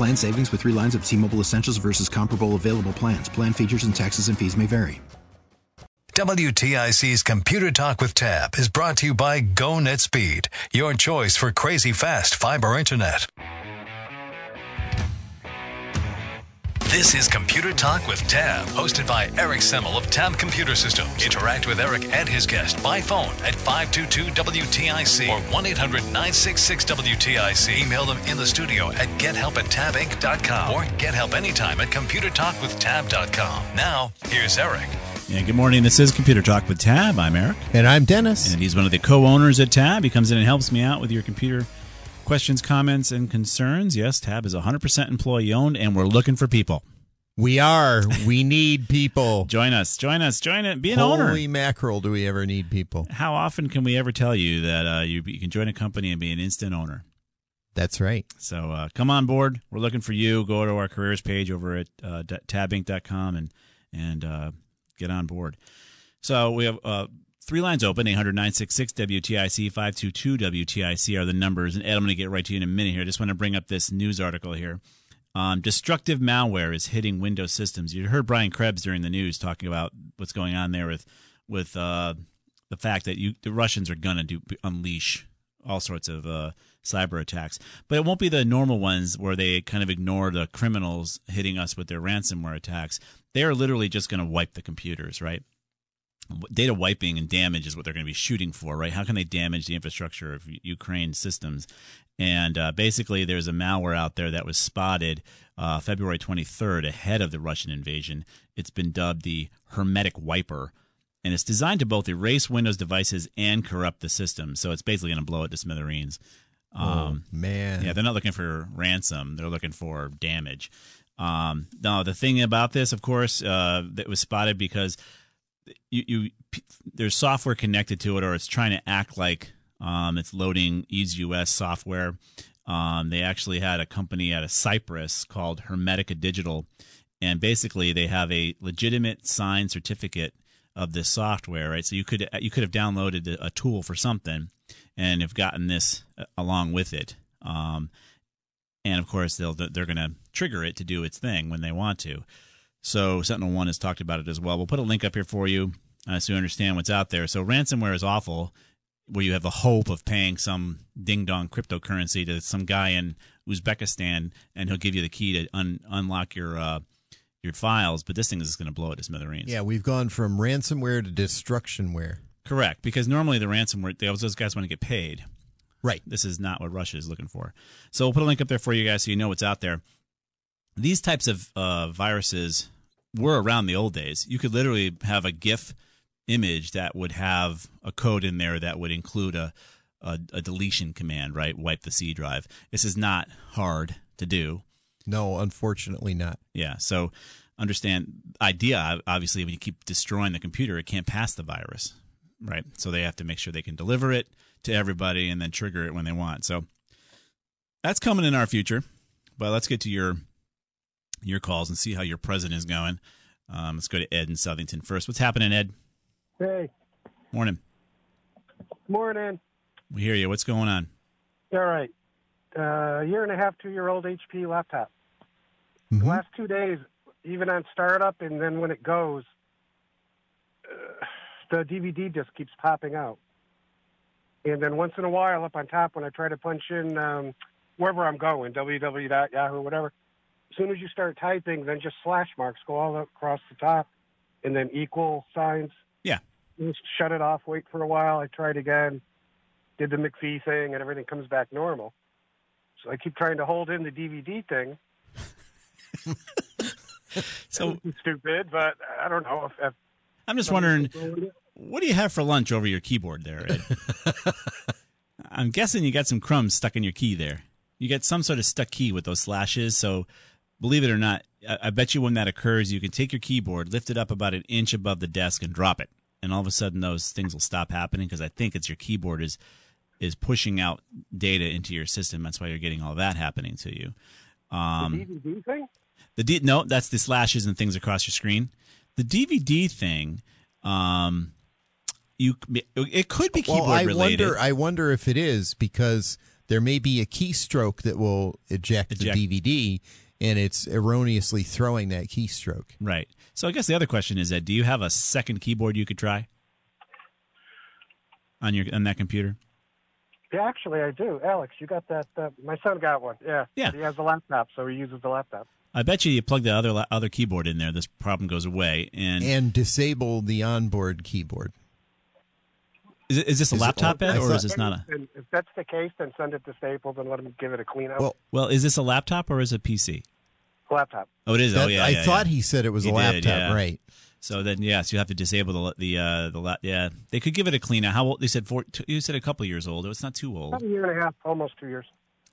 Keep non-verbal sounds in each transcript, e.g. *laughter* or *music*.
Plan savings with three lines of T Mobile Essentials versus comparable available plans. Plan features and taxes and fees may vary. WTIC's Computer Talk with Tab is brought to you by GoNetspeed, your choice for crazy fast fiber internet. This is Computer Talk with Tab, hosted by Eric Semmel of Tab Computer Systems. Interact with Eric and his guest by phone at 522-WTIC or 1-800-966-WTIC. Email them in the studio at gethelp at tabinc.com or get help anytime at computertalkwithtab.com. Now, here's Eric. Yeah, good morning. This is Computer Talk with Tab. I'm Eric. And I'm Dennis. And he's one of the co owners at Tab. He comes in and helps me out with your computer questions, comments, and concerns. Yes, Tab is 100% employee owned, and we're looking for people. We are. We *laughs* need people. join us. Join us. Join it. Be an Holy owner. Holy mackerel, do we ever need people? How often can we ever tell you that uh, you, you, can join a company and be an instant owner? That's right. So uh, come on board. We're looking for you. Go to our careers page over at uh, tabinc.com and and uh, get on board. So we have uh, three lines open 800 966 WTIC 522 WTIC are the numbers. And Ed, I'm going to get right to you in a minute here. I just want to bring up this news article here. Um, destructive malware is hitting Windows systems. You heard Brian Krebs during the news talking about what's going on there with with uh, the fact that you the Russians are going to do unleash all sorts of uh, cyber attacks, but it won't be the normal ones where they kind of ignore the criminals hitting us with their ransomware attacks. They are literally just going to wipe the computers, right? Data wiping and damage is what they're going to be shooting for, right? How can they damage the infrastructure of Ukraine systems? And uh, basically, there's a malware out there that was spotted uh, February 23rd ahead of the Russian invasion. It's been dubbed the Hermetic Wiper. And it's designed to both erase Windows devices and corrupt the system. So it's basically going to blow it to smithereens. Oh, um, oh, man. Yeah, they're not looking for ransom, they're looking for damage. Um, now, the thing about this, of course, uh, that was spotted because you, you there's software connected to it, or it's trying to act like um, it's loading EaseUS software. Um, they actually had a company out of Cyprus called Hermetica Digital, and basically they have a legitimate signed certificate of this software, right? So you could you could have downloaded a tool for something and have gotten this uh, along with it. Um, and of course, they'll they're going to trigger it to do its thing when they want to. So SentinelOne has talked about it as well. We'll put a link up here for you uh, so you understand what's out there. So ransomware is awful, where you have the hope of paying some ding dong cryptocurrency to some guy in Uzbekistan, and he'll give you the key to un- unlock your uh, your files. But this thing is going to blow it to smithereens. Yeah, we've gone from ransomware to destructionware. Correct, because normally the ransomware, those guys want to get paid. Right. This is not what Russia is looking for. So we'll put a link up there for you guys so you know what's out there these types of uh, viruses were around the old days. You could literally have a GIF image that would have a code in there that would include a, a, a deletion command, right? Wipe the C drive. This is not hard to do. No, unfortunately not. Yeah. So understand idea obviously when you keep destroying the computer it can't pass the virus right so they have to make sure they can deliver it to everybody and then trigger it when they want so that's coming in our future but let's get to your your calls and see how your present is going. Um, let's go to Ed in Southington first. What's happening, Ed? Hey. Morning. Morning. We hear you. What's going on? All right. Uh, year and a half, two year old HP laptop. Mm-hmm. The last two days, even on startup, and then when it goes, uh, the DVD just keeps popping out. And then once in a while, up on top, when I try to punch in um, wherever I'm going, www.yahoo, whatever, as soon as you start typing, then just slash marks go all across the top, and then equal signs. Yeah. Just shut it off, wait for a while. I tried again, did the McAfee thing, and everything comes back normal. So I keep trying to hold in the DVD thing. *laughs* So stupid, but I don't know if, if I'm just wondering, what do you have for lunch over your keyboard there, Ed? *laughs* I'm guessing you got some crumbs stuck in your key there. You get some sort of stuck key with those slashes. So, believe it or not, I, I bet you when that occurs, you can take your keyboard, lift it up about an inch above the desk, and drop it, and all of a sudden those things will stop happening because I think it's your keyboard is is pushing out data into your system. That's why you're getting all that happening to you. Um, the DVD thing. the D- no, that's the slashes and things across your screen. The DVD thing, um, you it could be keyboard well, I related. wonder. I wonder if it is because there may be a keystroke that will eject, Eject. the DVD, and it's erroneously throwing that keystroke. Right. So I guess the other question is that do you have a second keyboard you could try on your on that computer? Yeah, actually, I do. Alex, you got that? Uh, my son got one. Yeah. Yeah. He has a laptop, so he uses the laptop. I bet you you plug the other other keyboard in there, this problem goes away. And, And disable the onboard keyboard. Is, it, is this a is laptop, Ed, I or is this not a? And if that's the case, then send it to Staples and let them give it a clean up. Well, Well, is this a laptop or is it a PC? laptop. Oh, it is. oh, That- yeah. I yeah, thought yeah. he said it was He a did, laptop, yeah. right? So then, yes, you have to disable the the uh, the la- yeah. They could give it a clean out. How old? They said four. Two, you said a couple years old. It's not too old. About a year and a half, almost two years.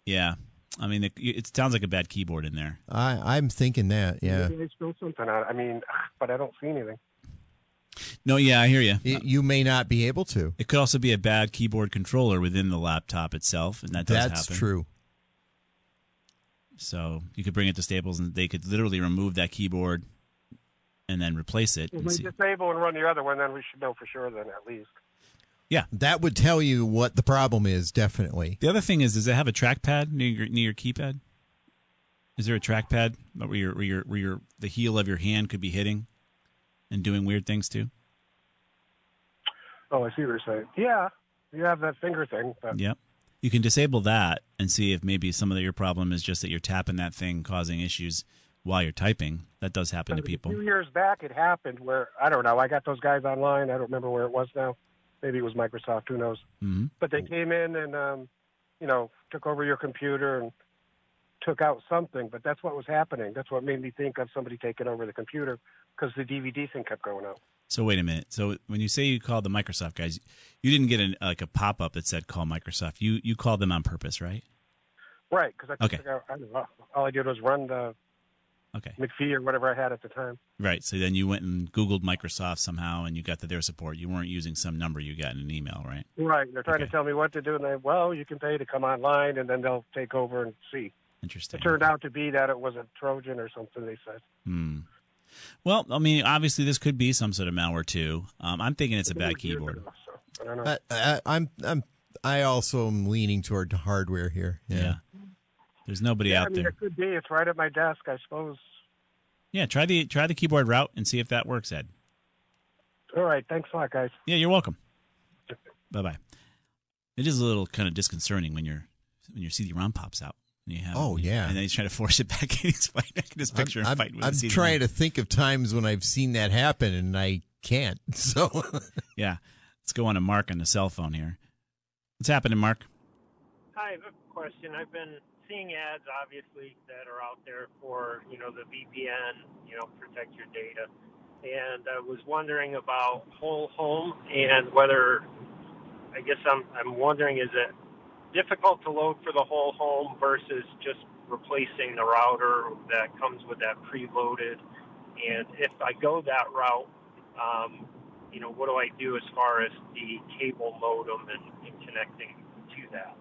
Yeah, I mean, it, it sounds like a bad keyboard in there. I, I'm thinking that. Yeah, Maybe they spilled something on it. I mean, but I don't see anything. No, yeah, I hear you. It- you may not be able to. It could also be a bad keyboard controller within the laptop itself, and that does That's happen. true. So you could bring it to Staples, and they could literally remove that keyboard and then replace it. If and we see- disable and run the other one, then we should know for sure. Then at least. Yeah. That would tell you what the problem is. Definitely. The other thing is, does it have a trackpad near your, near your keypad? Is there a trackpad where your where your where your the heel of your hand could be hitting and doing weird things too? Oh, I see what you're saying. Yeah, you have that finger thing, but Yep. You can disable that and see if maybe some of your problem is just that you're tapping that thing, causing issues while you're typing. That does happen to A people. few years back, it happened where I don't know. I got those guys online. I don't remember where it was now. Maybe it was Microsoft. Who knows? hmm But they came in and um, you know took over your computer and took out something. But that's what was happening. That's what made me think of somebody taking over the computer because the DVD thing kept going out. So wait a minute. So when you say you called the Microsoft guys, you didn't get an, like a pop up that said call Microsoft. You you called them on purpose, right? Right? Because I, Okay. out- I. All I did was run the Okay. McAfee or whatever I had at the time. Right. So then you went and Googled Microsoft somehow, and you got to their support. You weren't using some number you got in an email, right? Right. They're trying Okay. to tell me what to do, and they well, you can pay to come online, and then they'll take over and see. Interesting. It turned out to be that it was a Trojan or something. They said. Hmm. Well, I mean, obviously this could be some sort of malware too. Um, I'm thinking it's a bad keyboard. So, I, I, I'm I'm. I also am leaning toward hardware here. Yeah. Yeah. There's nobody yeah, out I mean, there. it could be. It's right at my desk, I suppose. Yeah. Try the try the keyboard route and see if that works, Ed. All right. Thanks a lot, guys. Yeah, you're welcome. Bye bye. It is a little kind of disconcerting when your when your CD-ROM pops out. And you have Oh, yeah. and then he's trying to force it back *laughs* in. his fighting. I can just picture I'm, him I'm, fighting with I'm the trying to think of times when I've seen that happen and I can't. *laughs* So Yeah. Let's go on to Mark on the cell phone here. What's happening, Mark? Hi, I have a question. I've been seeing ads, obviously, that are out there for, you know, the VPN, you know, protect your data. And I was wondering about whole home and whether, I guess I'm, I'm wondering, is it difficult to load for the whole home versus just replacing the router that comes with that preloaded? And if I go that route, um, you know, what do I do as far as the cable modem and, and connecting to that?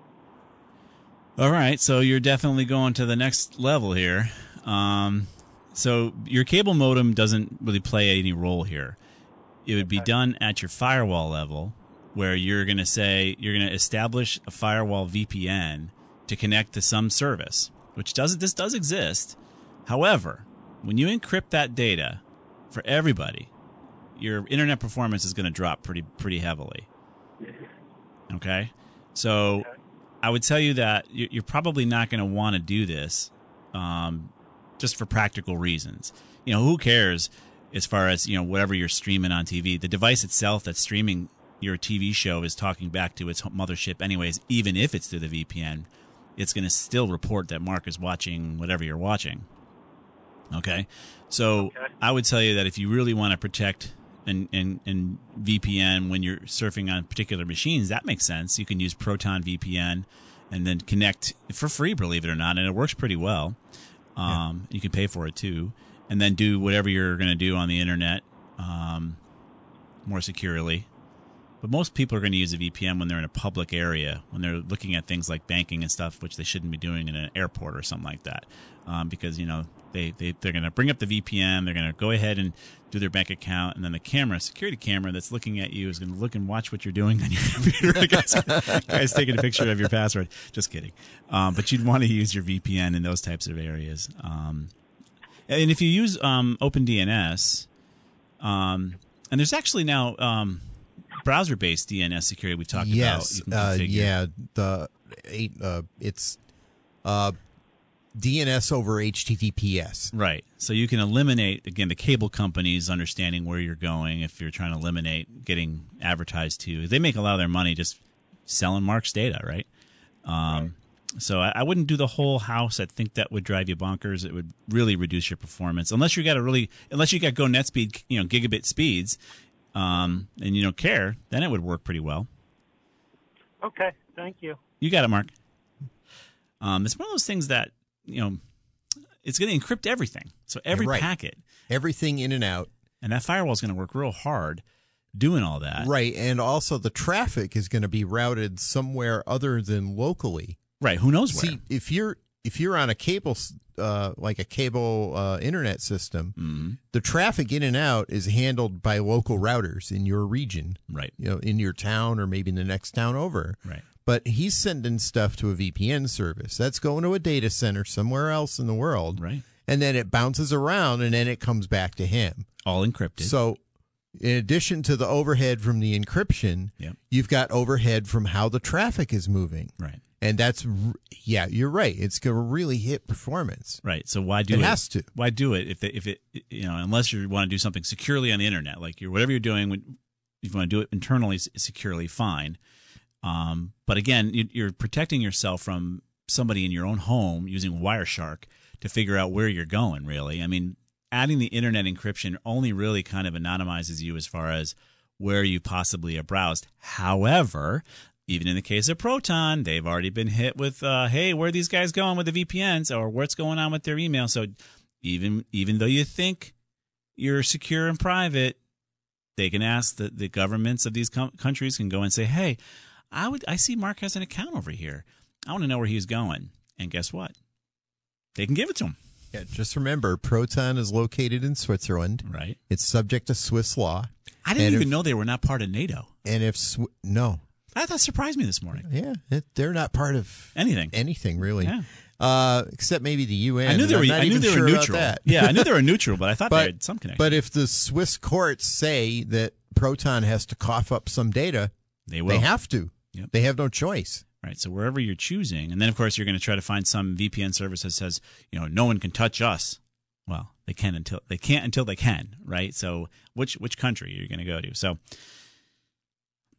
All right, so you're definitely going to the next level here. Um, so your cable modem doesn't really play any role here. It would be done at your firewall level, where you're going to say you're going to establish a firewall VPN to connect to some service, which does this does exist. However, when you encrypt that data for everybody, your internet performance is going to drop pretty pretty heavily. Okay, so I would tell you that you- you're probably not going to want to do this, um, just for practical reasons. You know, who cares as far as you know whatever you're streaming on TV. The device itself that's streaming your TV show is talking back to its mothership anyways, even if it's through the VPN. It's going to still report that Mark is watching whatever you're watching. Okay, so Okay. I would tell you that if you really want to protect and, and, and VPN when you're surfing on particular machines, that makes sense. You can use Proton VPN and then connect for free, believe it or not, and it works pretty well. Um, You can pay for it too, and then do whatever you're going to do on the internet um, more securely. But most people are going to use a VPN when they're in a public area, when they're looking at things like banking and stuff, which they shouldn't be doing in an airport or something like that, um, because you know they, they they're going to bring up the VPN, they're going to go ahead and do their bank account, and then the camera, security camera that's looking at you is going to look and watch what you're doing on your *laughs* computer. Guy's, guy's taking a picture of your password. Just kidding. Um, but you'd want to use your VPN in those types of areas. Um, and if you use um, OpenDNS, um, and there's actually now um, browser-based DNS security we talked yes, about. can uh, yeah. The eight, uh, it's uh, DNS over HTTPS. Right. So you can eliminate again the cable companies understanding where you're going if you're trying to eliminate getting advertised to. They make a lot of their money just selling Mark's data, right? Um, So I, I wouldn't do the whole house. I think that would drive you bonkers. It would really reduce your performance unless you got a really unless you got GoNetspeed, you know, gigabit speeds, um, and you don't care. Then it would work pretty well. Okay, thank you. You got it, Mark. Um, it's one of those things that you know, it's going to encrypt everything. So every right. packet, Everything in and out. and that firewall is going to work real hard doing all that. Right. And also the traffic is going to be routed somewhere other than locally. Right. Who knows where? See, if you're if you're on a cable s- uh, like a cable uh, internet system, Mm-hmm. the traffic in and out is handled by local routers in your region. Right. You know, in your town or maybe in the next town over. Right. But he's sending stuff to a VPN service. That's going to a data center somewhere else in the world. Right. And then it bounces around and then it comes back to him. All encrypted. So, in addition to the overhead from the encryption, Yep. you've got overhead from how the traffic is moving. Right. And that's, yeah, you're right. It's going to really hit performance. Right. So why do It it? has to. Why do it if it, if it you know unless you want to do something securely on the internet, like you're whatever you're doing, when- if you want to do it internally securely, fine. Um, but again, you, you're protecting yourself from somebody in your own home using Wireshark to figure out where you're going. Really, I mean, adding the internet encryption only really kind of anonymizes you as far as where you possibly have browsed. However, even in the case of Proton, they've already been hit with, uh, "Hey, where are these guys going with the VPNs, or what's going on with their email?" So, even even though you think you're secure and private, they can ask the, the governments of these com- countries can go and say, "Hey, I would I see Mark has an account over here. I want to know where he's going." And guess what? They can give it to him. Yeah, just remember, Proton is located in Switzerland. Right. It's subject to Swiss law. I didn't And even if- know they were not part of NATO. And if no, That, that surprised me this morning. yeah, it, they're not part of Anything. anything really, Yeah. uh, except maybe the UN. I knew they were. I knew they were sure neutral. Yeah, I knew they were *laughs* neutral, but I thought they but had some connection. but if the Swiss courts say that Proton has to cough up some data, they will. they have to. Yep. They have no choice. Right. So wherever you're choosing, and then of course you're going to try to find some VPN service that says, you know, no one can touch us. Well, they can until they can't until they can, right? So which which country are you going to go to? So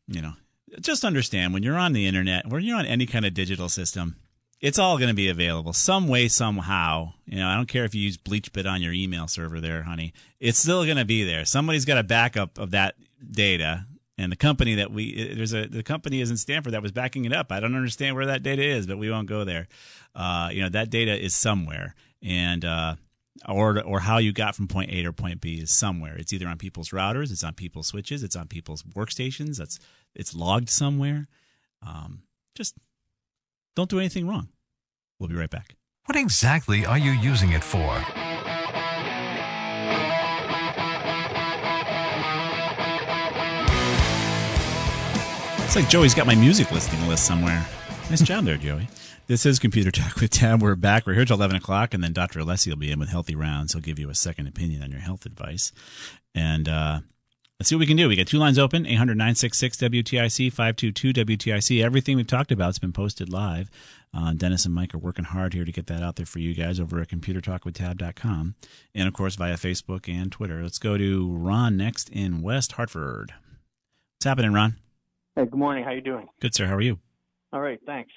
you know, just understand when you're on the internet, when you're on any kind of digital system, it's all going to be available some way somehow. You know, I don't care if you use BleachBit on your email server there, honey. It's still going to be there. Somebody's got a backup of that data. And the company that we there's a the company is in Stanford that was backing it up. I don't understand where that data is, but we won't go there. Uh, you know that data is somewhere, and uh, or or how you got from point A to point B is somewhere. It's either on people's routers, it's on people's switches, it's on people's workstations. That's it's logged somewhere. Um, just don't do anything wrong. We'll be right back. What exactly are you using it for? It's like Joey's got my music listing list somewhere. Nice job there, Joey. This is Computer Talk with Tab. We're back. We're here till 11 o'clock, and then Dr. Alessi will be in with Healthy Rounds. He'll give you a second opinion on your health advice. And uh, let's see what we can do. We got two lines open 800 966 WTIC, 522 WTIC. Everything we've talked about has been posted live. Uh, Dennis and Mike are working hard here to get that out there for you guys over at computertalkwithtab.com and, of course, via Facebook and Twitter. Let's go to Ron next in West Hartford. What's happening, Ron? Hey, good morning. How you doing? Good, sir. How are you? All right, thanks.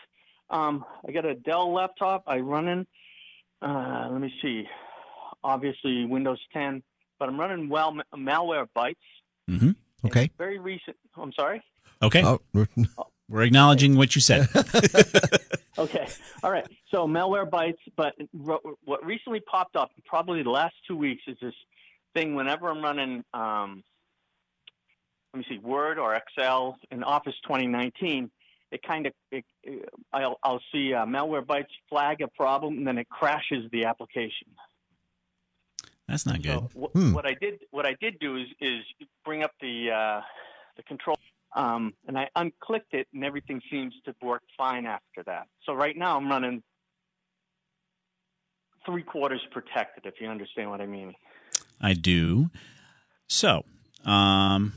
Um, I got a Dell laptop. I run in. Uh, let me see. Obviously, Windows 10, but I'm running well malware bytes. Mm-hmm. Okay. Very recent. I'm sorry. Okay. Oh, We're *laughs* acknowledging what you said. *laughs* Okay. All right. So Malwarebytes, but what recently popped up, probably the last two weeks, is this thing. Whenever I'm running, um, let me see, Word or Excel in Office 2019, it kind of, it, it, I'll, I'll see uh, Malwarebytes flag a problem, and then it crashes the application. That's not good. So wh- Hmm. what I did, what I did do is, is bring up the uh, the control, um, and I unclicked it, and everything seems to work fine after that. So right now I'm running three quarters protected, if you understand what I mean. I do. So, um,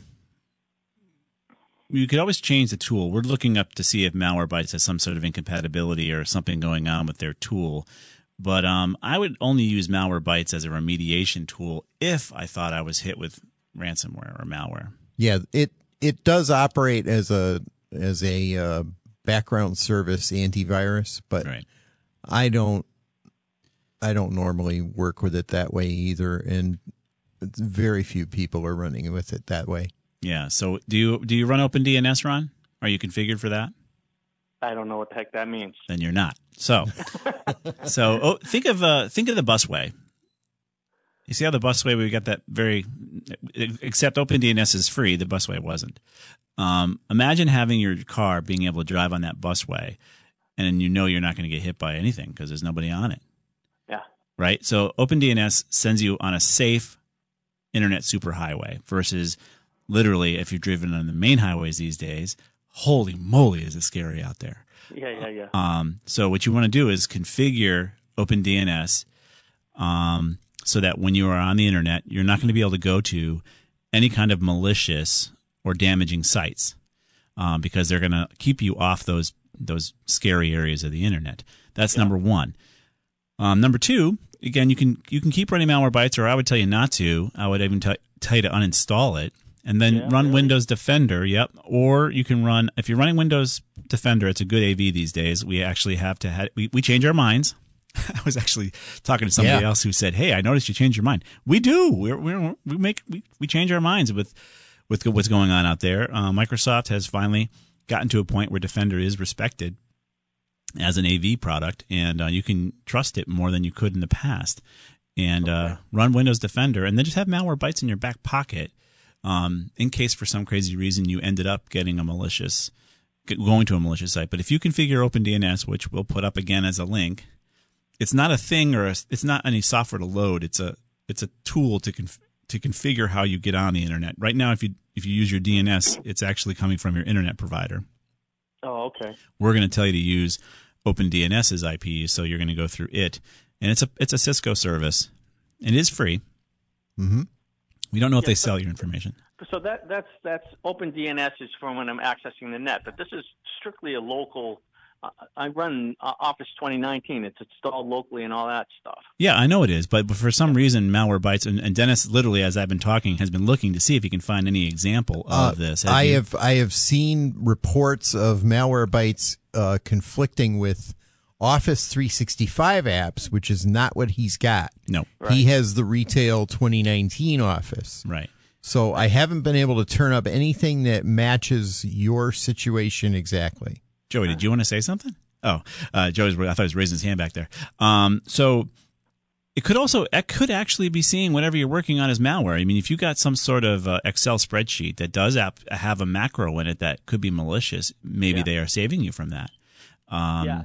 you could always change the tool. We're looking up to see if Malwarebytes has some sort of incompatibility or something going on with their tool. But um, I would only use Malwarebytes as a remediation tool if I thought I was hit with ransomware or malware. Yeah, it it does operate as a as a uh, background service antivirus, but Right. I don't I don't normally work with it that way either, and very few people are running with it that way. Yeah. So do you do you run OpenDNS, Ron? Are you configured for that? I don't know what the heck that means. Then you're not. So, *laughs* so oh, think of uh, think of the busway. You see how the busway we got that very, except OpenDNS is free. The busway wasn't. Um, imagine having your car being able to drive on that busway, and you know you're not going to get hit by anything because there's nobody on it, Yeah. right? So OpenDNS sends you on a safe internet superhighway versus literally if you're driven on the main highways these days. Holy moly, is it scary out there? Yeah, yeah, yeah. Um, so what you want to do is configure OpenDNS um, so that when you are on the internet, you're not going to be able to go to any kind of malicious or damaging sites um, because they're going to keep you off those those scary areas of the internet. That's number one. Um, number two, again, you can you can keep running malware Malwarebytes, or I would tell you not to. I would even t- tell you to uninstall it and then Yeah, run really? Windows Defender. Yep. Or you can run if you're running Windows Defender. It's a good AV these days. We actually have to ha- we we change our minds. *laughs* I was actually talking to somebody Yeah. else who said, "Hey, I noticed you changed your mind." We do. We're, we're we make we, we change our minds with with what's going on out there. Uh, Microsoft has finally gotten to a point where Defender is respected as an AV product, and uh, you can trust it more than you could in the past. And uh, run Windows Defender, and then just have Malwarebytes in your back pocket um, in case for some crazy reason you ended up getting a malicious going to a malicious site. But if you configure OpenDNS, which we'll put up again as a link, it's not a thing or a, it's not any software to load. It's a it's a tool to conf- to configure how you get on the internet. Right now, if you if you use your DNS, it's actually coming from your internet provider. Oh, okay. We're going to tell you to use OpenDNS's IP, so you're going to go through it, and it's a it's a Cisco service. It is free. Mm-hmm. We don't know if Yeah, they so- sell your information. So that that's that's Open DNS is for when I'm accessing the net, but this is strictly a local. Uh, I run uh, Office 2019. It's installed locally and all that stuff. Yeah, I know it is, but for some reason, Malwarebytes and, and Dennis, literally, as I've been talking, has been looking to see if he can find any example of Uh, this. I you- have I have seen reports of Malwarebytes uh, conflicting with Office 365 apps, which is not what he's got. no He has the retail 2019 Office. right. So I haven't been able to turn up anything that matches your situation exactly. Joey, did you want to say something? Oh, uh, Joey's. I thought he was raising his hand back there. Um, so it could also it could actually be seeing whatever you're working on as malware. I mean, if you got some sort of uh, Excel spreadsheet that does ap- have a macro in it that could be malicious, maybe Yeah. they are saving you from that. Um, yeah.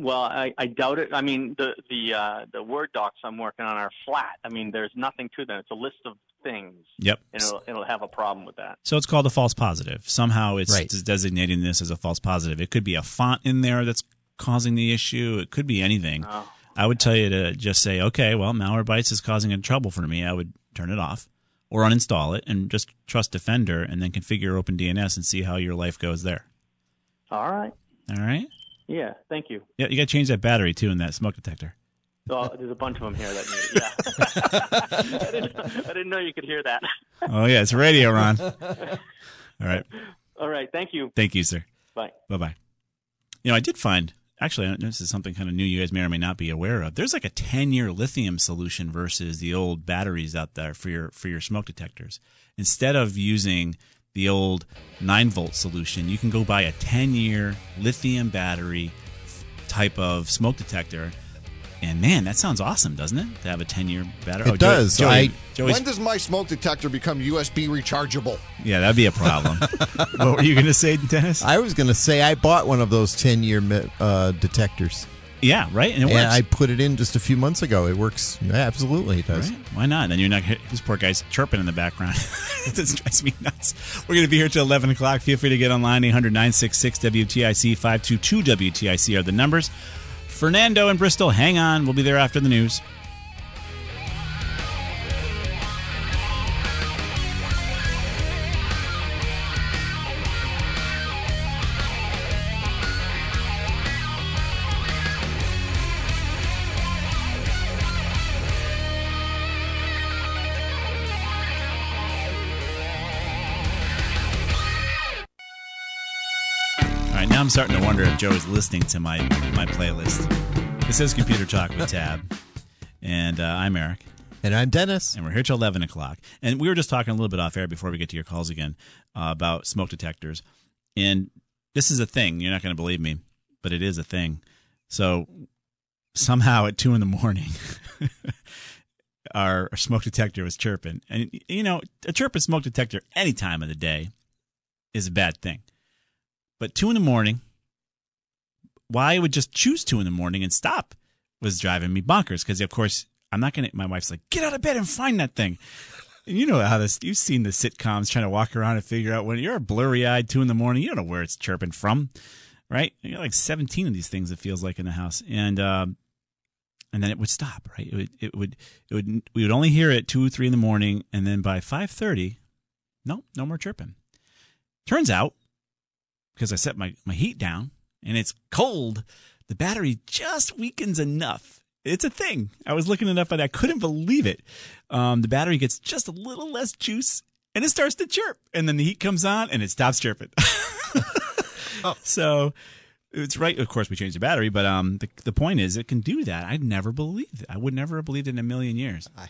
I, well, I, I doubt it. I mean, the the uh, the Word docs I'm working on are flat. I mean, there's nothing to them. It's a list of things, Yep. and it'll it'll have a problem with that. So it's called a false positive. Somehow it's Right. designating this as a false positive. It could be a font in there that's causing the issue. It could be anything. Oh. I would tell you to just say, okay, well, Malwarebytes is causing a trouble for me. I would turn it off. or uninstall it and just trust Defender and then configure OpenDNS and see how your life goes there. All right. All right. Yeah. Thank you. Yeah, you got to change that battery too in that smoke detector. Oh, there's a bunch of them here that need it. Yeah. *laughs* *laughs* I, didn't, I didn't know you could hear that. *laughs* Oh yeah, it's radio, Ron. All right. All right. Thank you. Thank you, sir. Bye. Bye bye. You know, I did find actually this is something kind of new you guys may or may not be aware of. There's like a 10 year lithium solution versus the old batteries out there for your for your smoke detectors. Instead of using the old 9 volt solution, you can go buy a 10 year lithium battery type of smoke detector. And man, that sounds awesome, doesn't it? To have a 10 year battery. It does. Joey, I- Joey's- when does my smoke detector become USB rechargeable? yeah, that'd be a problem. *laughs* what were you going to say, Dennis? I was going to say I bought one of those 10 year uh, detectors. Yeah, right. And it and. I put it in just a few months ago. It works. Yeah, absolutely, it does. Right? Why not? Then you're not. This poor guy's chirping in the background. *laughs* this drives me nuts. We're going to be here till 11 o'clock. Feel free to get online. 800 966 WTIC 522 WTIC are the numbers. Fernando in Bristol, hang on. We'll be there after the news. Now I'm starting to wonder if Joe is listening to my my playlist. This is Computer Talk with Tab, and uh, I'm Eric. And I'm Dennis. And we're here till 11 o'clock. And we were just talking a little bit off air before we get to your calls again uh, about smoke detectors. And this is a thing. You're not going to believe me, but it is a thing. So somehow at 2 in the morning, *laughs* our, our smoke detector was chirping. And, you know, a chirping smoke detector any time of the day is a bad thing. But 2 in the morning, why it would just choose 2 in the morning and stop was driving me bonkers. Because, of course, I'm not to, my wife's like, get out of bed and find that thing. And you know how this, you've seen the sitcoms trying to walk around and figure out when you're a blurry eyed two in the morning, you don't know where it's chirping from, right? You got like 17 of these things, it feels like in the house. And, um, and then it would stop, right? It would, it would, it would, we would only hear it two three in the morning. And then by 5.30, no, no more chirping. Turns out, because I set my, my heat down and it's cold, the battery just weakens enough it's a thing. I was looking it up and I couldn't believe it. Um, the battery gets just a little less juice and it starts to chirp. And then the heat comes on and it stops chirping. *laughs* oh. So it's right. Of course, we changed the battery, but um, the, the point is it can do that. I'd never believed it. I would never have believed it in a million years. I,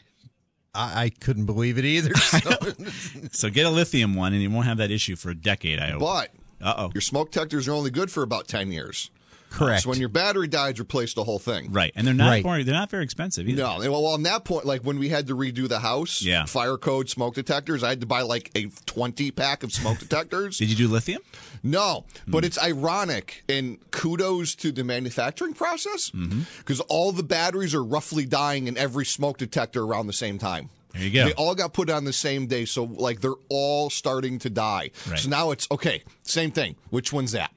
I, I couldn't believe it either. *laughs* So. *laughs* so get a lithium one and you won't have that issue for a decade, I hope. But uh oh, your smoke detectors are only good for about 10 years. Correct. So when your battery dies, replace the whole thing. Right, and they're not right. more, they're not very expensive either. No, well, on that point, like when we had to redo the house, yeah. fire code smoke detectors, I had to buy like a twenty pack of smoke detectors. *laughs* Did you do lithium? No, but mm. it's ironic and kudos to the manufacturing process because mm-hmm. all the batteries are roughly dying in every smoke detector around the same time. There you go. They all got put on the same day, so like they're all starting to die. Right. So now it's okay. Same thing. Which one's that?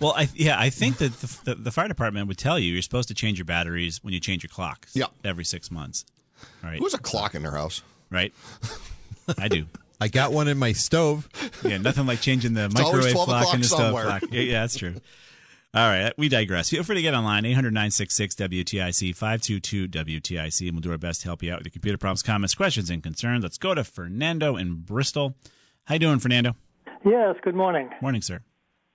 Well, I, yeah, I think that the, the, the, fire department would tell you you're supposed to change your batteries when you change your clocks. Yeah. Every six months. All right. Who's a clock in their house? Right. I do. *laughs* I got one in my stove. Yeah, nothing like changing the It's microwave clock and the stove clock. Yeah, yeah, that's true. *laughs* All right, we digress. Feel free to get online, 800 966 WTIC, 522 WTIC, and we'll do our best to help you out with your computer problems, comments, questions, and concerns. Let's go to Fernando in Bristol. How you doing, Fernando? Yes, good morning. Morning, sir.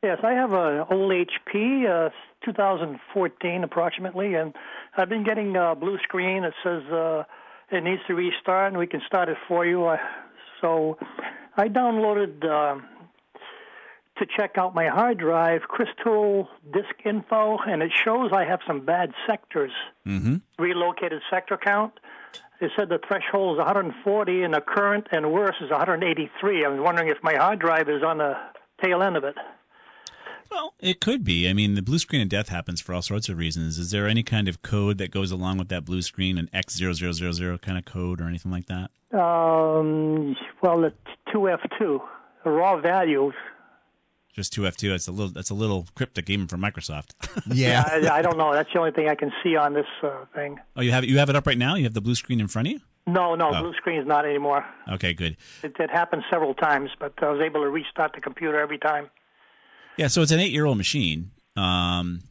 Yes, I have an old HP, uh, 2014 approximately, and I've been getting a blue screen that says uh, it needs to restart, and we can start it for you. Uh, so I downloaded uh, to check out my hard drive Crystal Disk Info, and it shows I have some bad sectors, mm-hmm. relocated sector count. It said the threshold is 140, and the current and worse is 183. I was wondering if my hard drive is on the tail end of it. Well, it could be. I mean, the blue screen of death happens for all sorts of reasons. Is there any kind of code that goes along with that blue screen, an X0000 kind of code or anything like that? Um, well, the 2F2, the raw value. Just 2F2. That's a little. That's a little cryptic even for Microsoft. *laughs* I, I, don't know. That's the only thing I can see on this uh, thing. Oh, you have it. You have it up right now. You have the blue screen in front of you. No, no, Oh. blue screen is not anymore. Okay, good. It, it happened several times, but I was able to restart the computer every time. Yeah, so it's an eight-year-old machine. Um,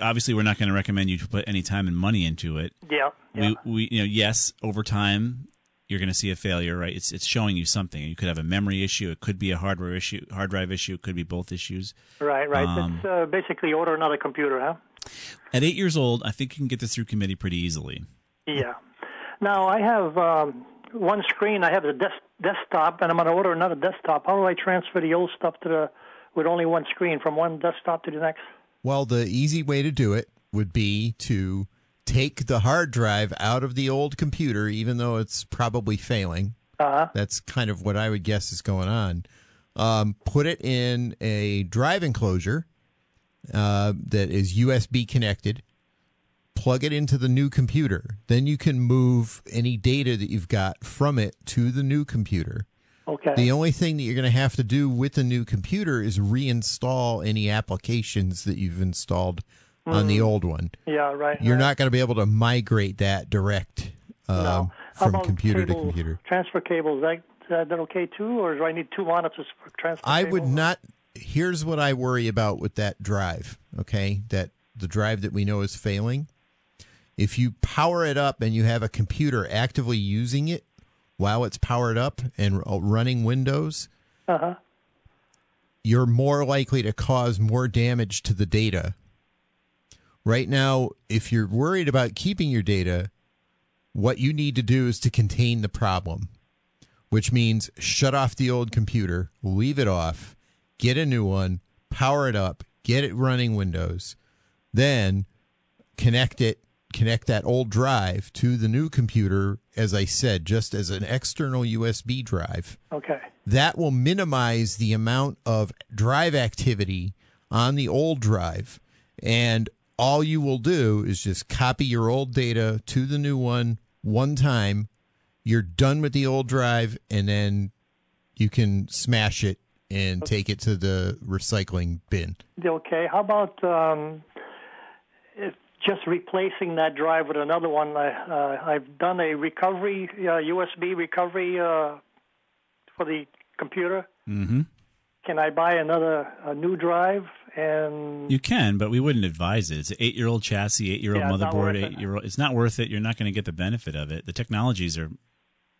obviously, we're not going to recommend you to put any time and money into it. Yeah, yeah. We, we, you know, yes, over time you're going to see a failure, right? It's it's showing you something. You could have a memory issue. It could be a hardware issue, hard drive issue. It could be both issues. Right, right. Um, it's uh, basically order another computer, huh? At eight years old, I think you can get this through committee pretty easily. Yeah. Now I have um, one screen. I have the des- desktop, and I'm going to order another desktop. How do I transfer the old stuff to the with only one screen from one desktop to the next? Well, the easy way to do it would be to take the hard drive out of the old computer, even though it's probably failing. Uh-huh. That's kind of what I would guess is going on. Um, put it in a drive enclosure uh, that is USB connected. Plug it into the new computer. Then you can move any data that you've got from it to the new computer. Okay. The only thing that you're going to have to do with the new computer is reinstall any applications that you've installed on the Mhm. old one. Yeah, right. You're right. not going to be able to migrate that direct um, No. From computer to computer. Transfer cables. That is that okay too, or do I need two monitors for transfer? I cable? would not. Here's what I worry about with that drive. Okay, that the drive that we know is failing. If you power it up and you have a computer actively using it while it's powered up and running Windows, Uh-huh. you're more likely to cause more damage to the data. Right now, if you're worried about keeping your data, what you need to do is to contain the problem, which means shut off the old computer, leave it off, get a new one, power it up, get it running Windows, then connect it, connect that old drive to the new computer, as I said, just as an external USB drive Okay. that will minimize the amount of drive activity on the old drive. And all you will do is just copy your old data to the new one one time. You're done with the old drive, and then you can smash it and take it to the recycling bin. Okay. How about um, if just replacing that drive with another one? I, uh, I've done a recovery uh, USB recovery uh, for the computer. Mm-hmm. Can I buy another a new drive and You can, but we wouldn't advise it. It's an eight-year-old chassis, eight-year-old Yeah, motherboard, eight-year-old. It's not worth it. You're not going to get the benefit of it. The technologies are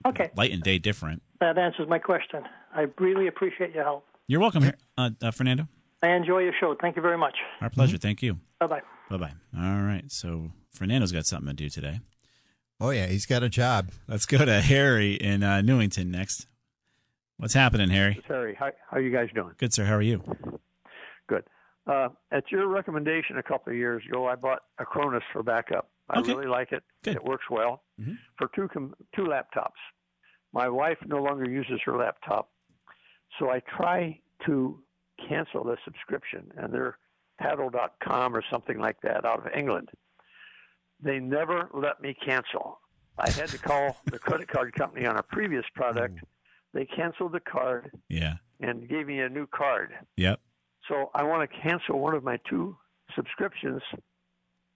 okay? light and day different. That answers my question. I really appreciate your help. You're welcome, here, uh, uh, Fernando. I enjoy your show. Thank you very much. Our pleasure. Mm-hmm. Thank you. Bye bye. Bye bye. All right. So Fernando's got something to do today. Oh yeah, he's got a job. Let's go to Harry in uh, Newington next. What's happening, Harry? Harry, how how you guys doing? Good, sir. How are you? Uh, at your recommendation a couple of years ago, I bought Acronis for backup. I Okay. really like it. Good. It works well Mhm. for two com- two laptops. My wife no longer uses her laptop, so I try to cancel the subscription, and they're paddle.com or something like that out of England. They never let me cancel. I had to call the credit card company on a previous product. They canceled the card Yeah. and gave me a new card. Yep. So I want to cancel one of my two subscriptions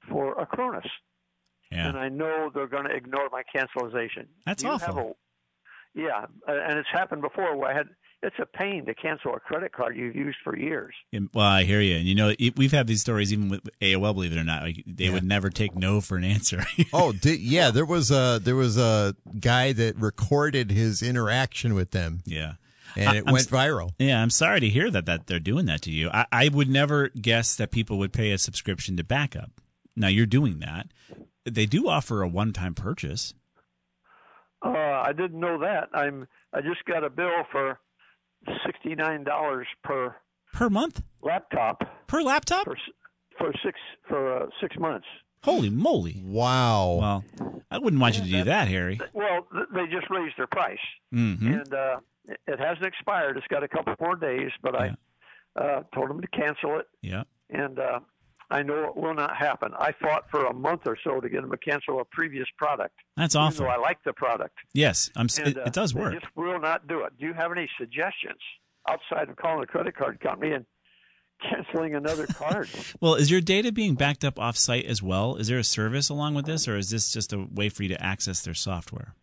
for Acronis. Yeah. And I know they're going to ignore my cancellation. That's Do you awful. Have a, yeah, and it's happened before where I had. It's a pain to cancel a credit card you've used for years. Yeah, Well, I hear you. And you know, we've had these stories even with AOL. Believe it or not, like, they would never take no for an answer. *laughs* Oh, di- yeah. There was a there was a guy that recorded his interaction with them. yeah. And it I'm went viral. Yeah, I'm sorry to hear that that they're doing that to you. I, I would never guess that people would pay a subscription to backup. Now you're doing that. They do offer a one-time purchase. Uh, I didn't know that. I'm. I just got a bill for sixty nine dollars per per month laptop per laptop for, for six for uh, six months. Holy moly! Wow. Well, I wouldn't want you to do that, Harry. Well, they just raised their price, Mm-hmm. and uh, it- hasn't expired. It's got a couple more days, but I uh, told them to cancel it, Yeah. and uh, I know it will not happen. I fought for a month or so to get them to cancel a previous product. That's awful. I like the product. Yes, I'm. And, it, uh, it does they work. just will not do it. Do you have any suggestions outside of calling a credit card company and *laughs* canceling another card? *laughs* Well, is your data being backed up off-site as well? Is there a service along with this, or is this just a way for you to access their software?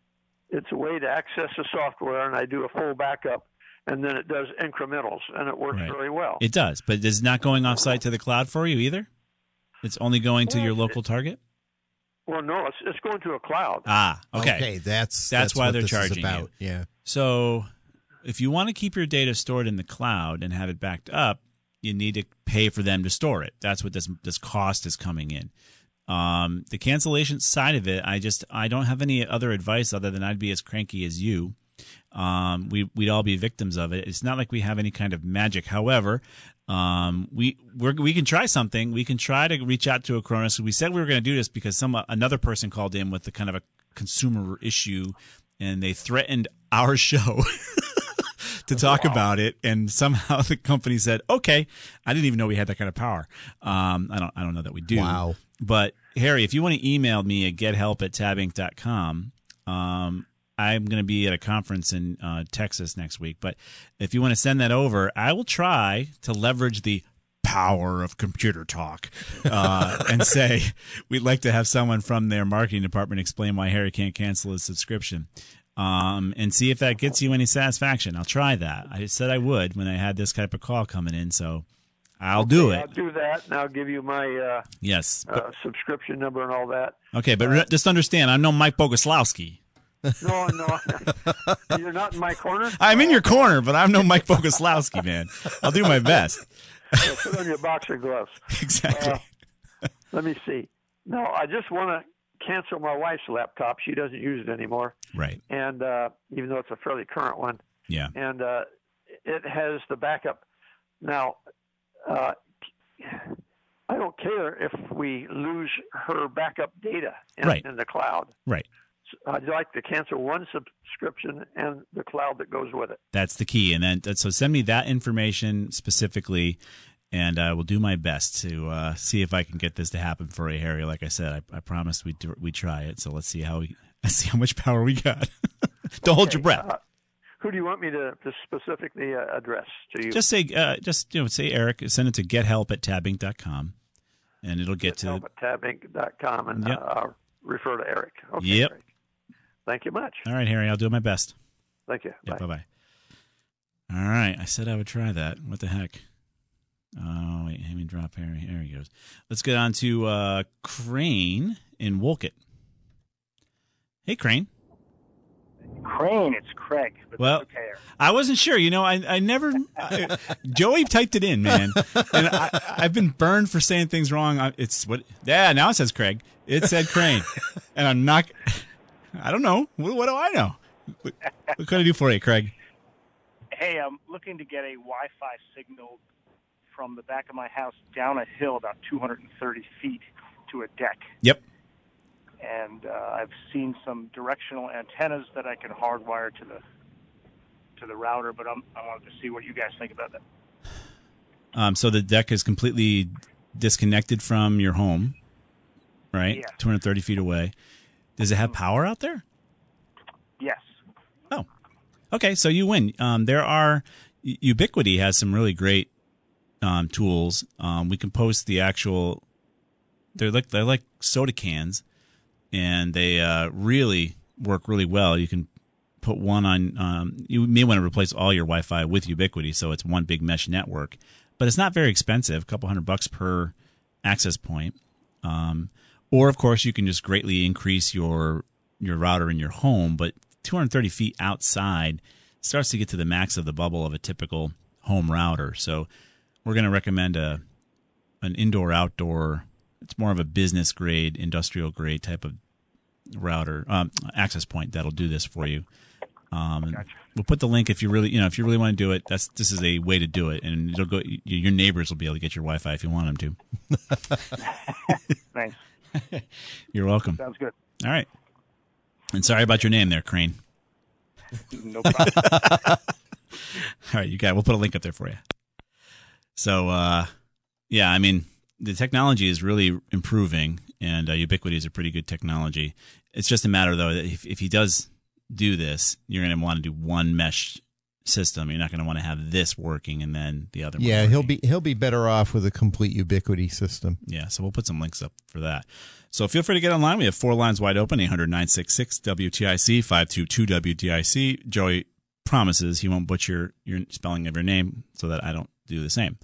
It's a way to access the software, and I do a full backup, and then it does incrementals, and it works Right. very well. It does, but it's not going off site to the cloud for you either. It's only going to your local target. well, no, it's it's going to a cloud. Ah, okay. Okay, that's that's, why what they're this is charging about. you. Yeah. So, if you want to keep your data stored in the cloud and have it backed up, you need to pay for them to store it. That's what this this cost is coming in. Um, the cancellation side of it, I just I don't have any other advice other than I'd be as cranky as you. Um, we we'd all be victims of it. It's not like we have any kind of magic. However, um, we we're, we can try something. We can try to reach out to a Acronis. We said we were going to do this because some another person called in with the kind of a consumer issue, and they threatened our *laughs* show. *laughs* to talk about it, and somehow *laughs* the company said, "Okay." I didn't even know we had that kind of power. Um, I don't. I don't know that we do. Wow. But Harry, if you want to email me at gethelp at tabinc.com, um, I'm going to be at a conference in uh, Texas next week. But if you want to send that over, I will try to leverage the power of computer talk uh, *laughs* and say we'd like to have someone from their marketing department explain why Harry can't cancel his subscription. Um, and see if that gets you any satisfaction. I'll try that. I said I would when I had this type of call coming in, so I'll do it. I'll do that, and I'll give you my uh, Yes. uh, subscription number and all that. Okay, but re- just understand, I'm no Mike Bogoslowski. No, no, *laughs* you're not in my corner. I'm in your corner, but I'm no Mike Bogoslowski, man. I'll do my *laughs* best. So put on your boxer gloves. *laughs* Exactly. Uh, let me see. No, I just want to cancel my wife's laptop. She doesn't use it anymore, Right. and uh, even though it's a fairly current one, Yeah. and uh, it has the backup. Now, uh, I don't care if we lose her backup data in, Right. in the cloud. Right. I'd like to cancel one subscription and the cloud that goes with it. That's the key. And then, so send me that information specifically, and I will do my best to uh, see if I can get this to happen for you, Harry. Like I said, I, I promised we'd we'd try it. So let's see how we *laughs* see how much power we got. *laughs* Don't hold your breath. Uh, who do you want me to, to specifically uh, address to you? Just say, uh, just you know, say Eric. Send it to gethelp at tabinc.com, and it'll get to. help at tabinc.com and Yep. uh, I'll refer to Eric. Okay, Yep. Eric. Thank you much. All right, Harry. I'll do my best. Thank you. Yeah, bye bye. All right, I said I would try that. What the heck? Oh wait, let me drop Harry. There he goes. Let's get on to uh, Crane in Wolcott. Hey, Crane. Crane, it's Craig. But Well, okay. I wasn't sure. You know, I, I never. I, Joey typed it in, man, and I, I've been burned for saying things wrong. It's what? Yeah, now it says Craig. It said Crane, and I'm not. I don't know. What, what do I know? What, what can I do for you, Craig? Hey, I'm looking to get a Wi-Fi signal from the back of my house down a hill about 230 feet to a deck. Yep. And uh, I've seen some directional antennas that I can hardwire to the to the router, but I'm, I wanted to see what you guys think about that. Um, so the deck is completely disconnected from your home, right? Yeah. 230 feet away. Does it have power out there? Yes. Oh, okay, so you win. Um, there are Ubiquiti has some really great um, tools. Um, we can post the actual. They're like they're like soda cans, and they uh, really work really well. You can put one on. Um, you may want to replace all your Wi-Fi with Ubiquiti, so it's one big mesh network. But it's not very expensive, a couple hundred bucks per access point. Um, or of course, you can just greatly increase your your router in your home, but 230 feet outside starts to get to the max of the bubble of a typical home router. So we're going to recommend a an indoor outdoor. It's more of a business grade, industrial grade type of router um, access point that'll do this for you. Um, and We'll put the link if you really, you know, if you really want to do it. That's this is a way to do it, and it'll go. Your neighbors will be able to get your Wi-Fi if you want them to. *laughs* Thanks. *laughs* You're welcome. Sounds good. All right. And sorry about your name there, Crane. *laughs* No problem. All right, you got. It. We'll put a link up there for you. So, uh, yeah, I mean, the technology is really improving, and uh, Ubiquiti is a pretty good technology. It's just a matter, though, that if, if he does do this, you're going to want to do one mesh system. You're not going to want to have this working and then the other. Yeah, he'll be he'll be better off with a complete Ubiquiti system. Yeah, so we'll put some links up for that. So feel free to get online. We have four lines wide open 800 966 WTIC 522 WTIC. Joey promises he won't butcher your spelling of your name so that I don't do the same.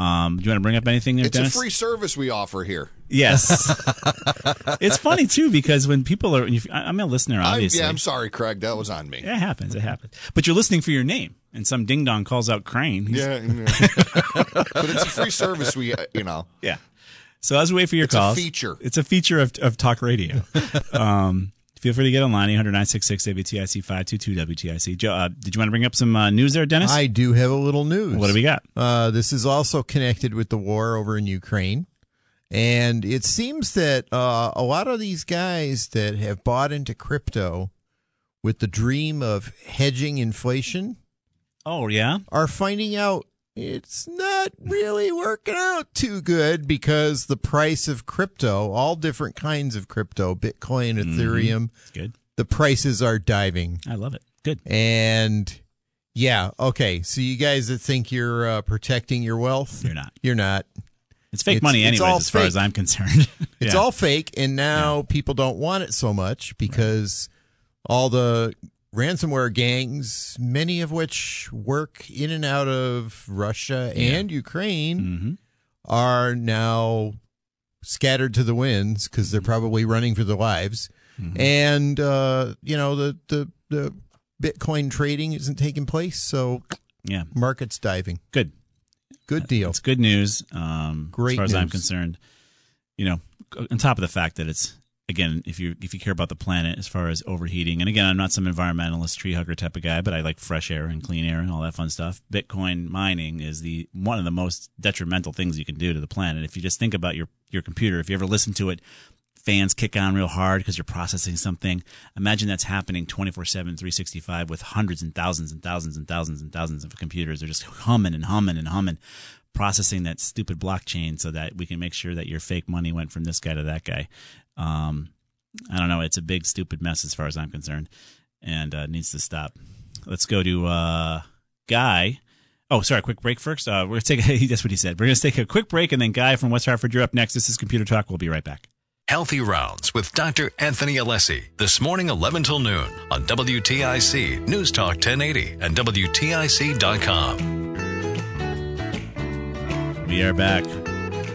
Um, do you want to bring up anything there, It's Dennis? a free service we offer here. Yes. *laughs* it's funny too because when people are, if- I- I'm a listener, I'm, obviously. yeah, I'm sorry, Craig. That was on me. It happens. It happens. But you're listening for your name, and some ding dong calls out Crane. He's- Yeah, yeah. *laughs* but it's a free service. We, uh, you know, Yeah. So as we wait for your It's a calls, feature. It's a feature of, of talk radio. *laughs* um, feel free to get online 800 966 WTIC 522 WTIC. Joe, uh, did you want to bring up some uh, news there, Dennis? I do have a little news. What do we got? Uh, this is also connected with the war over in Ukraine. And it seems that uh, a lot of these guys that have bought into crypto with the dream of hedging inflation oh, yeah? are finding out it's not really working out too good because the price of crypto, all different kinds of crypto, Bitcoin, Ethereum, Good. the prices are diving. I love it. Good. And yeah, okay. So you guys that think you're uh, protecting your wealth, You're not. You're not. It's fake It's- money, anyways, as far as. I'm concerned. *laughs* It's all fake, and now people don't want it so much because all the ransomware gangs, many of which work in and out of Russia and Ukraine, Mm-hmm. are now scattered to the winds because Mm-hmm. they're probably running for their lives. And uh, you know the the the Bitcoin trading isn't taking place, so Yeah. market's diving. Good. Good deal. It's good news. Um, Great as far as I'm concerned. You know, on top of the fact that it's again, if you if you care about the planet as far as overheating, and again, I'm not some environmentalist tree hugger type of guy, but I like fresh air and clean air and all that fun stuff. Bitcoin mining is the one of the most detrimental things you can do to the planet. If you just think about your your computer, if you ever listen to it, fans kick on real hard because you're processing something. Imagine that's happening 24 7, 365 with hundreds and thousands and thousands and thousands and thousands of computers. They're just humming and humming and humming, processing that stupid blockchain so that we can make sure that your fake money went from this guy to that guy. Um, I don't know. It's a big, stupid mess as far as I'm concerned and uh, needs to stop. Let's go to uh, Guy. Oh, sorry. Quick break first. Uh, we're to take. *laughs* That's what he said. We're going to take a quick break, and then Guy from West Hartford, you're up next. This is Computer Talk. We'll be right back. Healthy Rounds with Dr. Anthony Alessi this morning 11 till noon on WTIC News Talk 1080 and WTIC.com. We are back.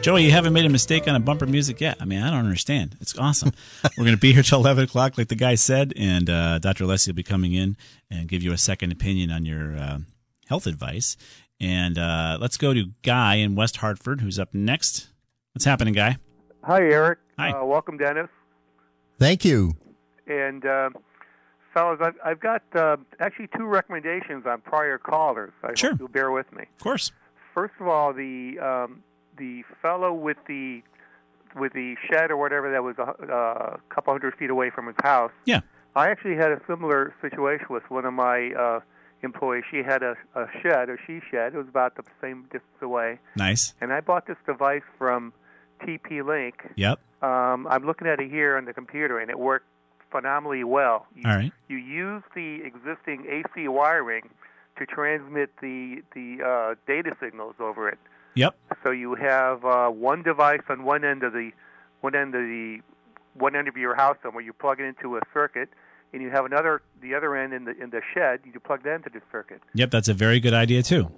Joey, you haven't made a mistake on a bumper music yet. I mean, I don't understand. It's awesome. *laughs* We're going to be here till 11 o'clock, like the guy said, and uh, Dr. Alessi will be coming in and give you a second opinion on your uh, health advice. And uh, let's go to Guy in West Hartford, who's up next. What's happening, Guy? Hi, Eric. Hi. Uh, welcome, Dennis. Thank you. And uh, fellas, I've, I've got uh, actually two recommendations on prior callers. I Sure. hope you'll bear with me. Of course. First of all, the um, the fellow with the with the shed or whatever that was a uh, couple hundred feet away from his house. Yeah. I actually had a similar situation with one of my uh, employees. She had a, a shed, a she shed. It was about the same distance away. Nice. And I bought this device from TP Link. Yep. Um, I'm looking at it here on the computer, and it worked phenomenally well. You, All right. you use the existing AC wiring to transmit the the uh, data signals over it. Yep. So you have uh, one device on one end of the one end of the one end of your house somewhere. You plug it into a circuit, and you have another the other end in the in the shed. You plug that into the circuit. Yep, that's a very good idea, too.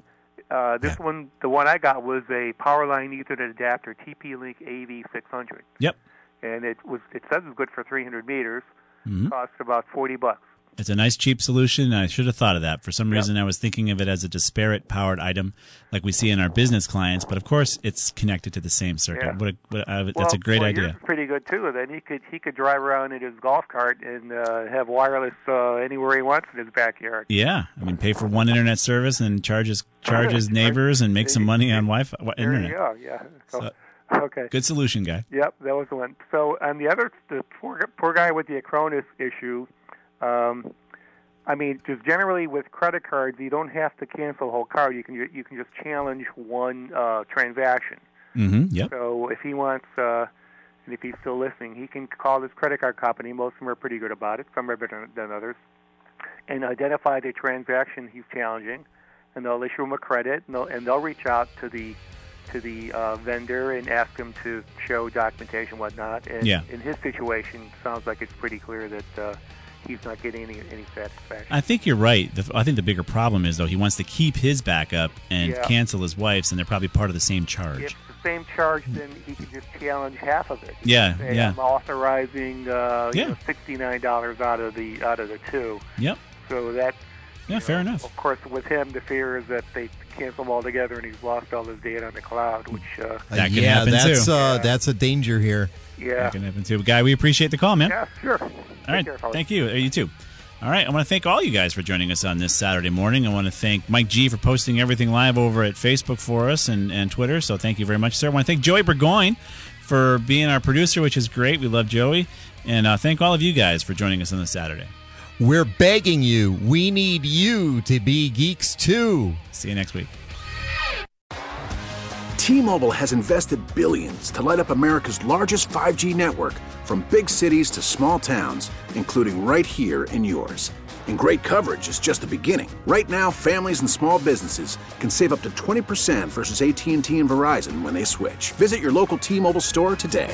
Uh, this one, the one I got was a Powerline Ethernet adapter, TP-Link AV600, Yep. and it was it says it's good for 300 meters. Mhm. Costs about 40 bucks. It's a nice, cheap solution. I should have thought of that. For some reason, I was thinking of it as a disparate powered item, like we see in our business clients. But of course, it's connected to the same circuit. Yeah. What a, what a, that's a great well, idea. Pretty good too. Then he could he could drive around in his golf cart and uh, have wireless uh, anywhere he wants in his backyard. Yeah, I mean, pay for one internet service and charges charges neighbors and make some money on Wi-Fi wi- There internet. you go. Yeah. So, So- okay. Good solution, guy. Yep, that was the one. So, and the other, the poor, poor guy with the Acronis issue. Um, I mean, just generally with credit cards, you don't have to cancel a whole card. You can you can just challenge one uh, transaction. Mm-hmm. Yep. So if he wants, uh, and if he's still listening, he can call his credit card company. Most of them are pretty good about it. Some are better than others. and identify the transaction he's challenging, and they'll issue him a credit, and they'll, and they'll reach out to the to the uh, vendor and ask him to show documentation, whatnot. And Yeah. in his situation, sounds like it's pretty clear that uh, he's not getting any any satisfaction. I think you're right. The, I think the bigger problem is though he wants to keep his backup and Yeah. cancel his wife's, and they're probably part of the same charge. If the same charge, then he can just challenge half of it. He Yeah, say, yeah. I'm authorizing uh, you Yeah. know, sixty-nine dollars out of the out of the two. Yep. So that. Yeah, fair enough. Of course, with him, the fear is that they cancel all together, and he's lost all his data on the cloud, which. Uh, That can yeah, happen, that's too. uh, that's a danger here. Yeah. That can happen too. Guy, we appreciate the call, man. Yeah, sure. All right. care. Thank you. Uh, You too. All right. I want to thank all you guys for joining us on this Saturday morning. I want to thank Mike G for posting everything live over at Facebook for us and, and Twitter. So thank you very much, sir. I want to thank Joey Burgoyne for being our producer, which is great. We love Joey. And uh, thank all of you guys for joining us on this Saturday. We're begging you. We need you to be geeks too. See you next week. T-Mobile has invested billions to light up America's largest 5G network from big cities to small towns, including right here in yours. And great coverage is just the beginning. Right now, families and small businesses can save up to 20% versus AT&T and Verizon when they switch. Visit your local T-Mobile store today.